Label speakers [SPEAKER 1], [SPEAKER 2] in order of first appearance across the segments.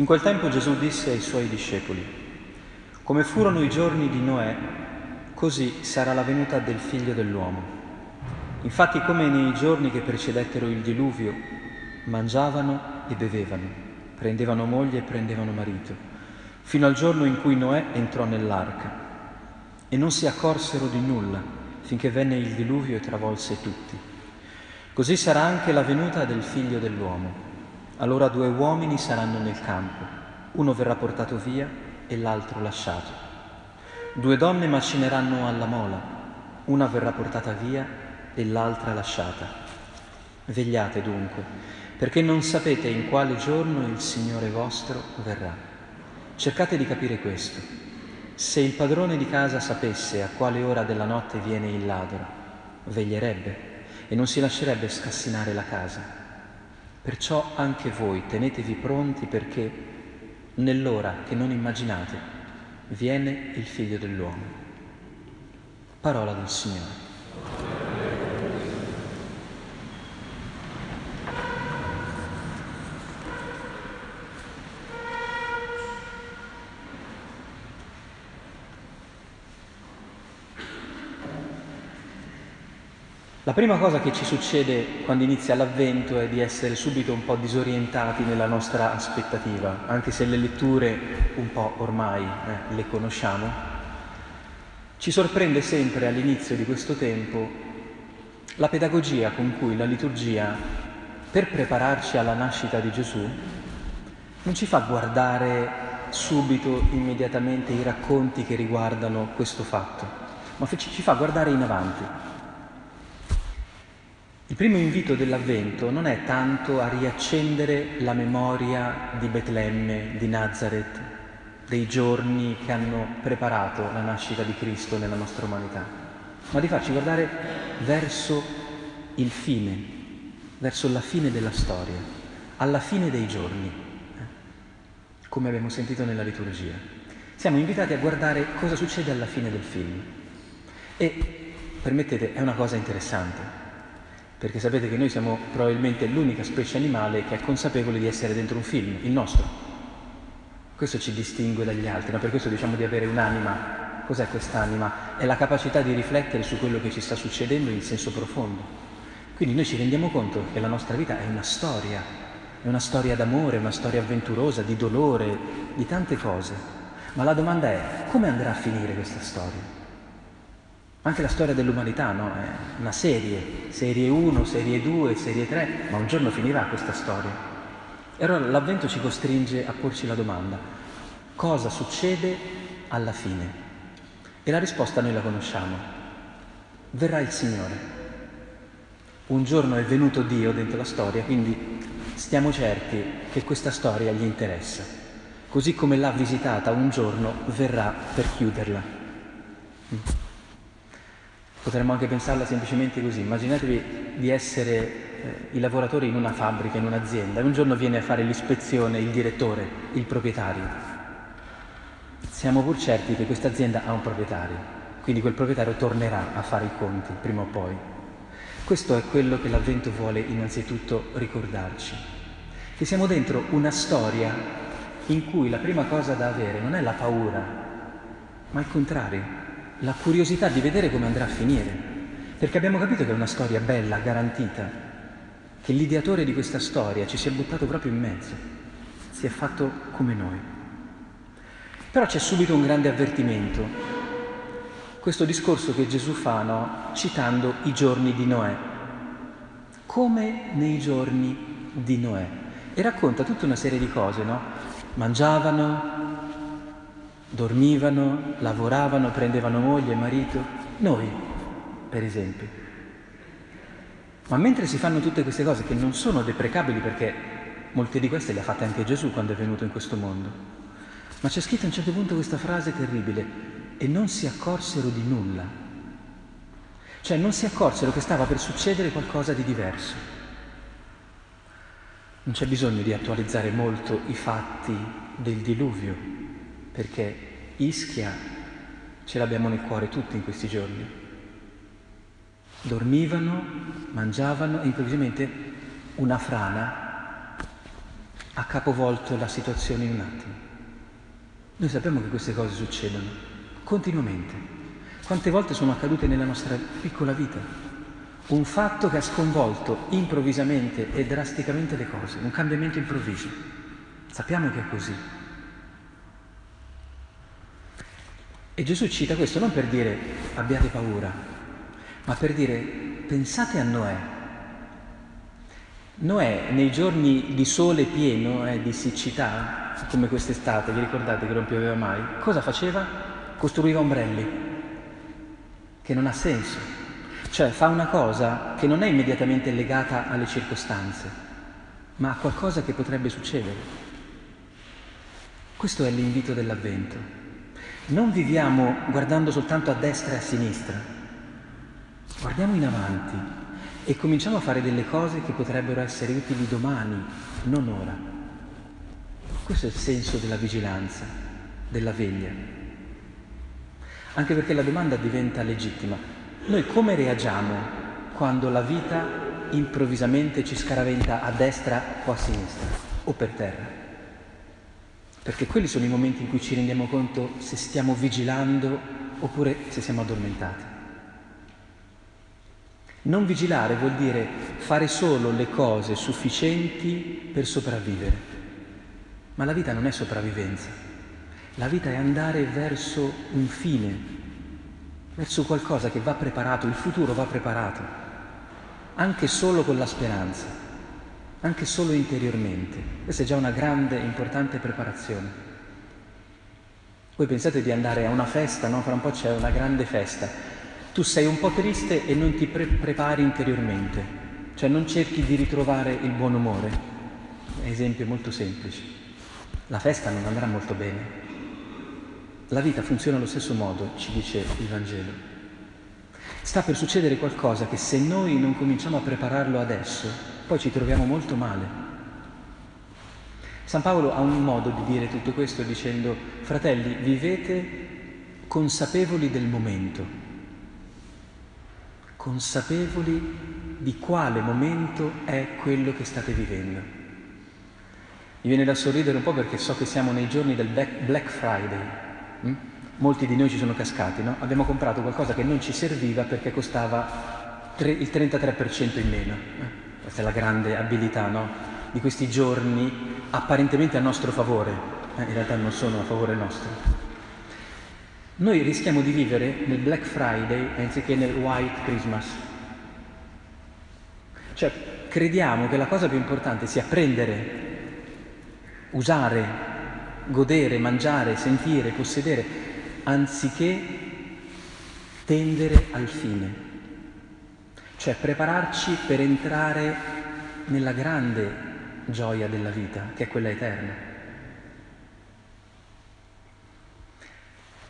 [SPEAKER 1] In quel tempo Gesù disse ai suoi discepoli, come furono i giorni di Noè, così sarà la venuta del figlio dell'uomo. Infatti come nei giorni che precedettero il diluvio, mangiavano e bevevano, prendevano moglie e prendevano marito, fino al giorno in cui Noè entrò nell'arca e non si accorsero di nulla finché venne il diluvio e travolse tutti. Così sarà anche la venuta del figlio dell'uomo. Allora due uomini saranno nel campo, uno verrà portato via e l'altro lasciato. Due donne macineranno alla mola, una verrà portata via e l'altra lasciata. Vegliate dunque, perché non sapete in quale giorno il Signore vostro verrà. Cercate di capire questo. Se il padrone di casa sapesse a quale ora della notte viene il ladro, veglierebbe e non si lascerebbe scassinare la casa. Perciò anche voi tenetevi pronti perché nell'ora che non immaginate viene il figlio dell'uomo. Parola del Signore. La prima cosa che ci succede quando inizia l'avvento è di essere subito un po' disorientati nella nostra aspettativa, anche se le letture un po' ormai eh, le conosciamo. Ci sorprende sempre all'inizio di questo tempo la pedagogia con cui la liturgia, per prepararci alla nascita di Gesù, non ci fa guardare subito, immediatamente i racconti che riguardano questo fatto, ma ci fa guardare in avanti il primo invito dell'Avvento non è tanto a riaccendere la memoria di Betlemme, di Nazareth, dei giorni che hanno preparato la nascita di Cristo nella nostra umanità, ma di farci guardare verso il fine, verso la fine della storia, alla fine dei giorni, eh, come abbiamo sentito nella liturgia. Siamo invitati a guardare cosa succede alla fine del film. E, permettete, è una cosa interessante perché sapete che noi siamo probabilmente l'unica specie animale che è consapevole di essere dentro un film, il nostro. Questo ci distingue dagli altri, ma per questo diciamo di avere un'anima. Cos'è quest'anima? È la capacità di riflettere su quello che ci sta succedendo in senso profondo. Quindi noi ci rendiamo conto che la nostra vita è una storia, è una storia d'amore, una storia avventurosa, di dolore, di tante cose. Ma la domanda è come andrà a finire questa storia? Anche la storia dell'umanità, no? È una serie, serie 1, serie 2, serie 3, ma un giorno finirà questa storia. E allora l'avvento ci costringe a porci la domanda, cosa succede alla fine? E la risposta noi la conosciamo. Verrà il Signore. Un giorno è venuto Dio dentro la storia, quindi stiamo certi che questa storia gli interessa. Così come l'ha visitata un giorno, verrà per chiuderla. Mm. Potremmo anche pensarla semplicemente così, immaginatevi di essere eh, i lavoratori in una fabbrica, in un'azienda, e un giorno viene a fare l'ispezione il direttore, il proprietario. Siamo pur certi che questa azienda ha un proprietario, quindi quel proprietario tornerà a fare i conti prima o poi. Questo è quello che l'avvento vuole innanzitutto ricordarci, che siamo dentro una storia in cui la prima cosa da avere non è la paura, ma il contrario, la curiosità di vedere come andrà a finire, perché abbiamo capito che è una storia bella, garantita, che l'ideatore di questa storia ci si è buttato proprio in mezzo, si è fatto come noi. Però c'è subito un grande avvertimento, questo discorso che Gesù fa, no? citando i giorni di Noè, come nei giorni di Noè, e racconta tutta una serie di cose, no? Mangiavano, dormivano, lavoravano, prendevano moglie marito, noi, per esempio. Ma mentre si fanno tutte queste cose che non sono deprecabili perché molte di queste le ha fatte anche Gesù quando è venuto in questo mondo, ma c'è scritto a un certo punto questa frase terribile, e non si accorsero di nulla. Cioè non si accorsero che stava per succedere qualcosa di diverso. Non c'è bisogno di attualizzare molto i fatti del diluvio, perché Ischia ce l'abbiamo nel cuore tutti in questi giorni. Dormivano, mangiavano e improvvisamente una frana ha capovolto la situazione in un attimo. Noi sappiamo che queste cose succedono continuamente. Quante volte sono accadute nella nostra piccola vita? Un fatto che ha sconvolto improvvisamente e drasticamente le cose, un cambiamento improvviso. Sappiamo che è così. E Gesù cita questo non per dire abbiate paura, ma per dire pensate a Noè. Noè nei giorni di sole pieno, eh, di siccità, come quest'estate, vi ricordate che non pioveva mai, cosa faceva? Costruiva ombrelli, che non ha senso. Cioè fa una cosa che non è immediatamente legata alle circostanze, ma a qualcosa che potrebbe succedere. Questo è l'invito dell'avvento. Non viviamo guardando soltanto a destra e a sinistra, guardiamo in avanti e cominciamo a fare delle cose che potrebbero essere utili domani, non ora. Questo è il senso della vigilanza, della veglia. Anche perché la domanda diventa legittima. Noi come reagiamo quando la vita improvvisamente ci scaraventa a destra o a sinistra o per terra? Perché quelli sono i momenti in cui ci rendiamo conto se stiamo vigilando oppure se siamo addormentati. Non vigilare vuol dire fare solo le cose sufficienti per sopravvivere, ma la vita non è sopravvivenza, la vita è andare verso un fine, verso qualcosa che va preparato, il futuro va preparato, anche solo con la speranza anche solo interiormente. Questa è già una grande, importante preparazione. Voi pensate di andare a una festa, no? Fra un po' c'è una grande festa. Tu sei un po' triste e non ti pre- prepari interiormente, cioè non cerchi di ritrovare il buon umore. Esempio molto semplice. La festa non andrà molto bene. La vita funziona allo stesso modo, ci dice il Vangelo. Sta per succedere qualcosa che se noi non cominciamo a prepararlo adesso, poi ci troviamo molto male. San Paolo ha un modo di dire tutto questo dicendo, fratelli, vivete consapevoli del momento, consapevoli di quale momento è quello che state vivendo. Mi viene da sorridere un po' perché so che siamo nei giorni del Black Friday. Hm? Molti di noi ci sono cascati, no? Abbiamo comprato qualcosa che non ci serviva perché costava il 33% in meno. Questa è la grande abilità no? di questi giorni apparentemente a nostro favore, eh, in realtà non sono a favore nostro. Noi rischiamo di vivere nel Black Friday anziché nel White Christmas. Cioè crediamo che la cosa più importante sia prendere, usare, godere, mangiare, sentire, possedere, anziché tendere al fine cioè prepararci per entrare nella grande gioia della vita, che è quella eterna.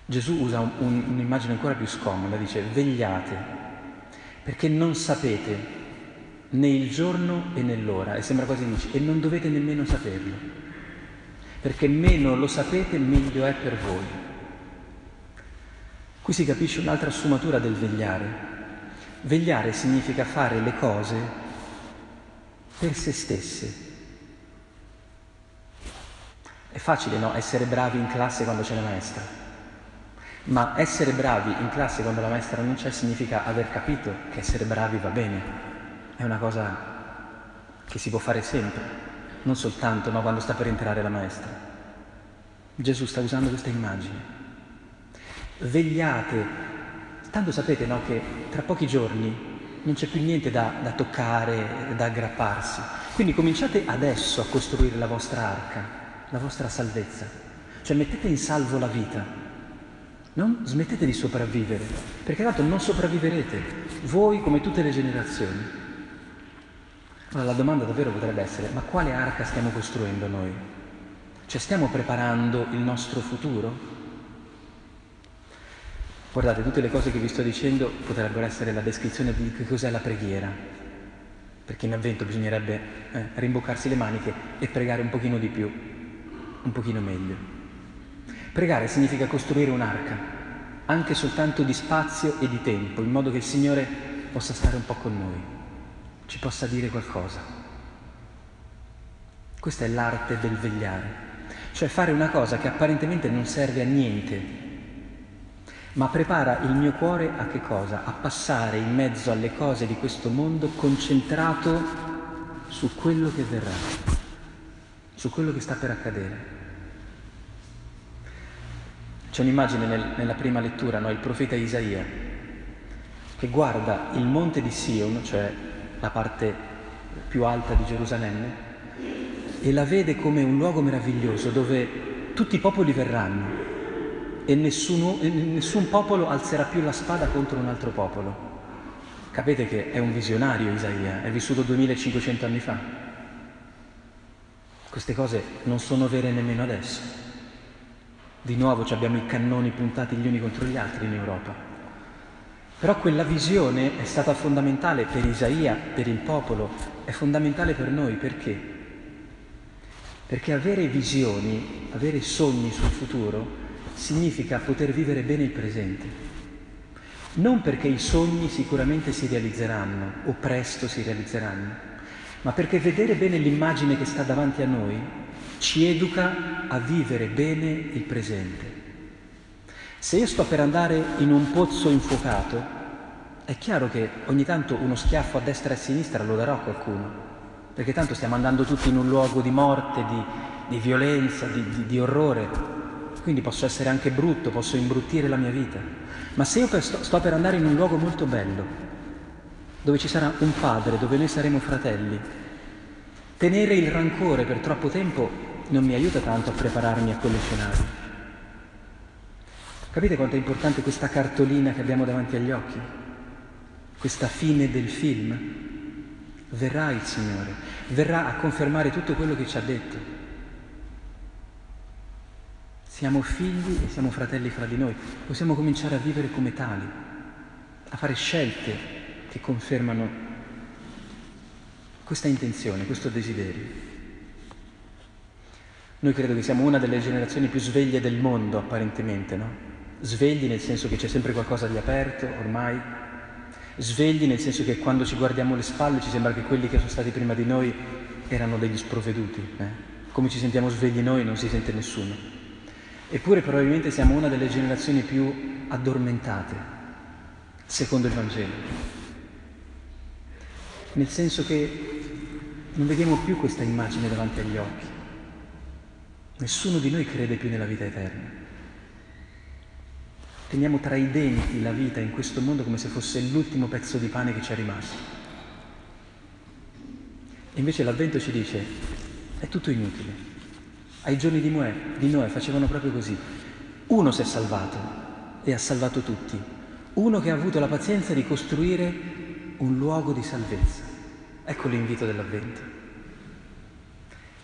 [SPEAKER 1] Gesù usa un, un, un'immagine ancora più scomoda, dice vegliate, perché non sapete né il giorno e né l'ora, e sembra quasi dice, e non dovete nemmeno saperlo, perché meno lo sapete meglio è per voi. Qui si capisce un'altra sfumatura del vegliare, Vegliare significa fare le cose per se stesse. È facile, no? Essere bravi in classe quando c'è la maestra. Ma essere bravi in classe quando la maestra non c'è significa aver capito che essere bravi va bene. È una cosa che si può fare sempre, non soltanto no, quando sta per entrare la maestra. Gesù sta usando questa immagine. Vegliate Tanto sapete no, che tra pochi giorni non c'è più niente da, da toccare, da aggrapparsi. Quindi cominciate adesso a costruire la vostra arca, la vostra salvezza. Cioè mettete in salvo la vita. Non smettete di sopravvivere, perché tanto non sopravviverete, voi come tutte le generazioni. Allora la domanda davvero potrebbe essere, ma quale arca stiamo costruendo noi? Cioè stiamo preparando il nostro futuro? Guardate, tutte le cose che vi sto dicendo potrebbero essere la descrizione di che cos'è la preghiera, perché in avvento bisognerebbe eh, rimboccarsi le maniche e pregare un pochino di più, un pochino meglio. Pregare significa costruire un'arca, anche soltanto di spazio e di tempo, in modo che il Signore possa stare un po' con noi, ci possa dire qualcosa. Questa è l'arte del vegliare, cioè fare una cosa che apparentemente non serve a niente, ma prepara il mio cuore a che cosa? A passare in mezzo alle cose di questo mondo concentrato su quello che verrà, su quello che sta per accadere. C'è un'immagine nel, nella prima lettura, no? il profeta Isaia, che guarda il monte di Sion, cioè la parte più alta di Gerusalemme, e la vede come un luogo meraviglioso dove tutti i popoli verranno e nessuno, nessun popolo alzerà più la spada contro un altro popolo. Capite che è un visionario Isaia, è vissuto 2500 anni fa. Queste cose non sono vere nemmeno adesso. Di nuovo abbiamo i cannoni puntati gli uni contro gli altri in Europa. Però quella visione è stata fondamentale per Isaia, per il popolo, è fondamentale per noi perché? Perché avere visioni, avere sogni sul futuro, significa poter vivere bene il presente. Non perché i sogni sicuramente si realizzeranno o presto si realizzeranno, ma perché vedere bene l'immagine che sta davanti a noi ci educa a vivere bene il presente. Se io sto per andare in un pozzo infuocato, è chiaro che ogni tanto uno schiaffo a destra e a sinistra lo darò a qualcuno, perché tanto stiamo andando tutti in un luogo di morte, di, di violenza, di, di, di, orrore, quindi posso essere anche brutto, posso imbruttire la mia vita. Ma se io sto per andare in un luogo molto bello, dove ci sarà un padre, dove noi saremo fratelli, tenere il rancore per troppo tempo non mi aiuta tanto a prepararmi a quello scenario. Capite quanto è importante questa cartolina che abbiamo davanti agli occhi? Questa fine del film? verrà il Signore, verrà a confermare tutto quello che ci ha detto. Siamo figli e siamo fratelli fra di noi, possiamo cominciare a vivere come tali, a fare scelte che confermano questa intenzione, questo desiderio. Noi credo che siamo una delle generazioni più sveglie del mondo, apparentemente, no? Svegli nel senso che c'è sempre qualcosa di aperto, ormai, svegli nel senso che quando ci guardiamo le spalle ci sembra che quelli che sono stati prima di noi erano degli sprovveduti. Eh? Come ci sentiamo svegli noi non si sente nessuno. Eppure probabilmente siamo una delle generazioni più addormentate, secondo il Vangelo. Nel senso che non vediamo più questa immagine davanti agli occhi. Nessuno di noi crede più nella vita eterna. Teniamo tra i denti la vita in questo mondo come se fosse l'ultimo pezzo di pane che ci è rimasto. Invece l'Avvento ci dice, è tutto inutile. Ai giorni di Noè, di Noè facevano proprio così. Uno si è salvato e ha salvato tutti. Uno che ha avuto la pazienza di costruire un luogo di salvezza. Ecco l'invito dell'Avvento.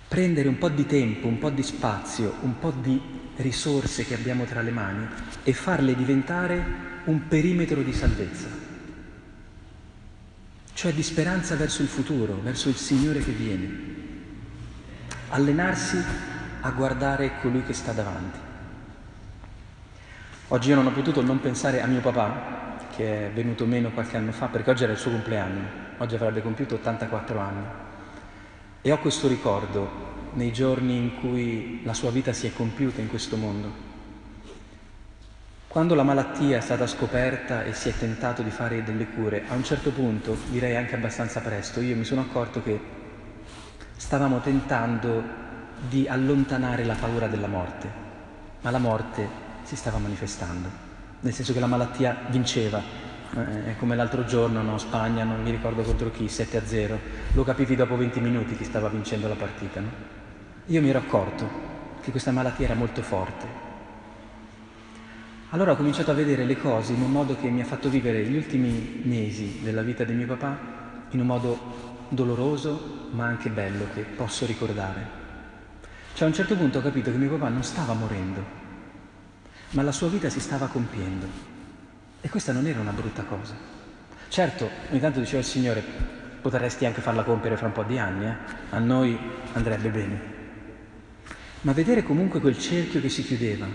[SPEAKER 1] Prendere un po' di tempo, un po' di spazio, un po' di risorse che abbiamo tra le mani e farle diventare un perimetro di salvezza, cioè di speranza verso il futuro, verso il Signore che viene. Allenarsi a guardare colui che sta davanti. Oggi io non ho potuto non pensare a mio papà, che è venuto meno qualche anno fa, perché oggi era il suo compleanno, oggi avrebbe compiuto 84 anni. E ho questo ricordo nei giorni in cui la sua vita si è compiuta in questo mondo. Quando la malattia è stata scoperta e si è tentato di fare delle cure, a un certo punto, direi anche abbastanza presto, io mi sono accorto che stavamo tentando di allontanare la paura della morte, ma la morte si stava manifestando, nel senso che la malattia vinceva, eh, come l'altro giorno, no? Spagna, non mi ricordo contro chi, 7 a 0, lo capivi dopo 20 minuti chi stava vincendo la partita. No? io mi ero accorto che questa malattia era molto forte. Allora ho cominciato a vedere le cose in un modo che mi ha fatto vivere gli ultimi mesi della vita di mio papà in un modo doloroso ma anche bello che posso ricordare. Cioè a un certo punto ho capito che mio papà non stava morendo, ma la sua vita si stava compiendo. E questa non era una brutta cosa. Certo, ogni tanto diceva il Signore, potresti anche farla compiere fra un po' di anni, eh? a noi andrebbe bene ma vedere comunque quel cerchio che si chiudeva,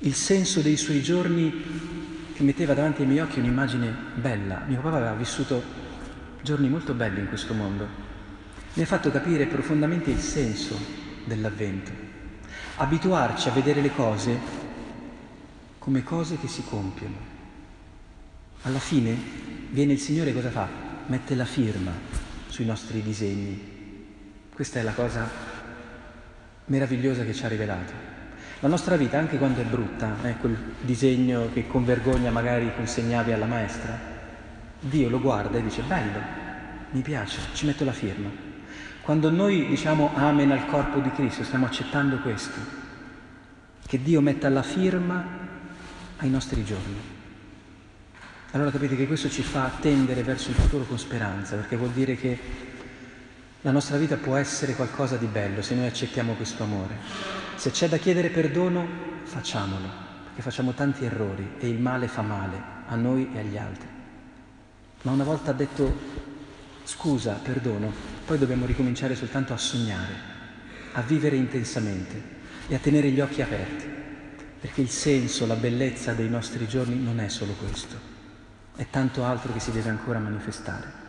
[SPEAKER 1] il senso dei suoi giorni che metteva davanti ai miei occhi un'immagine bella. Mio papà aveva vissuto giorni molto belli in questo mondo, mi ha fatto capire profondamente il senso dell'avvento, abituarci a vedere le cose come cose che si compiono. Alla fine viene il Signore cosa fa? Mette la firma sui nostri disegni. Questa è la cosa meravigliosa che ci ha rivelato. La nostra vita, anche quando è brutta, è quel disegno che con vergogna magari consegnavi alla maestra, Dio lo guarda e dice bello, mi piace, ci metto la firma. Quando noi diciamo amen al corpo di Cristo, stiamo accettando questo, che Dio metta la firma ai nostri giorni. Allora capite che questo ci fa tendere verso il futuro con speranza, perché vuol dire che la nostra vita può essere qualcosa di bello se noi accettiamo questo amore. Se c'è da chiedere perdono, facciamolo, perché facciamo tanti errori e il male fa male a noi e agli altri. Ma una volta detto scusa, perdono, poi dobbiamo ricominciare soltanto a sognare, a vivere intensamente e a tenere gli occhi aperti, perché il senso, la bellezza dei nostri giorni non è solo questo, è tanto altro che si deve ancora manifestare.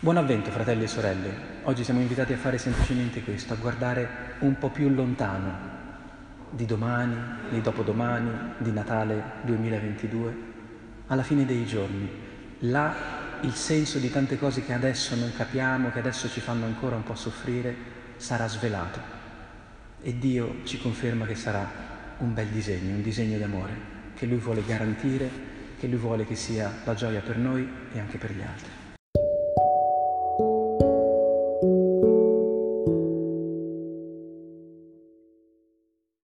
[SPEAKER 1] Buon avvento fratelli e sorelle, oggi siamo invitati a fare semplicemente questo, a guardare un po' più lontano di domani, di dopodomani, di Natale 2022, alla fine dei giorni. Là il senso di tante cose che adesso non capiamo, che adesso ci fanno ancora un po' soffrire, sarà svelato. E Dio ci conferma che sarà un bel disegno, un disegno d'amore, che Lui vuole garantire, che Lui vuole che sia la gioia per noi e anche per gli altri.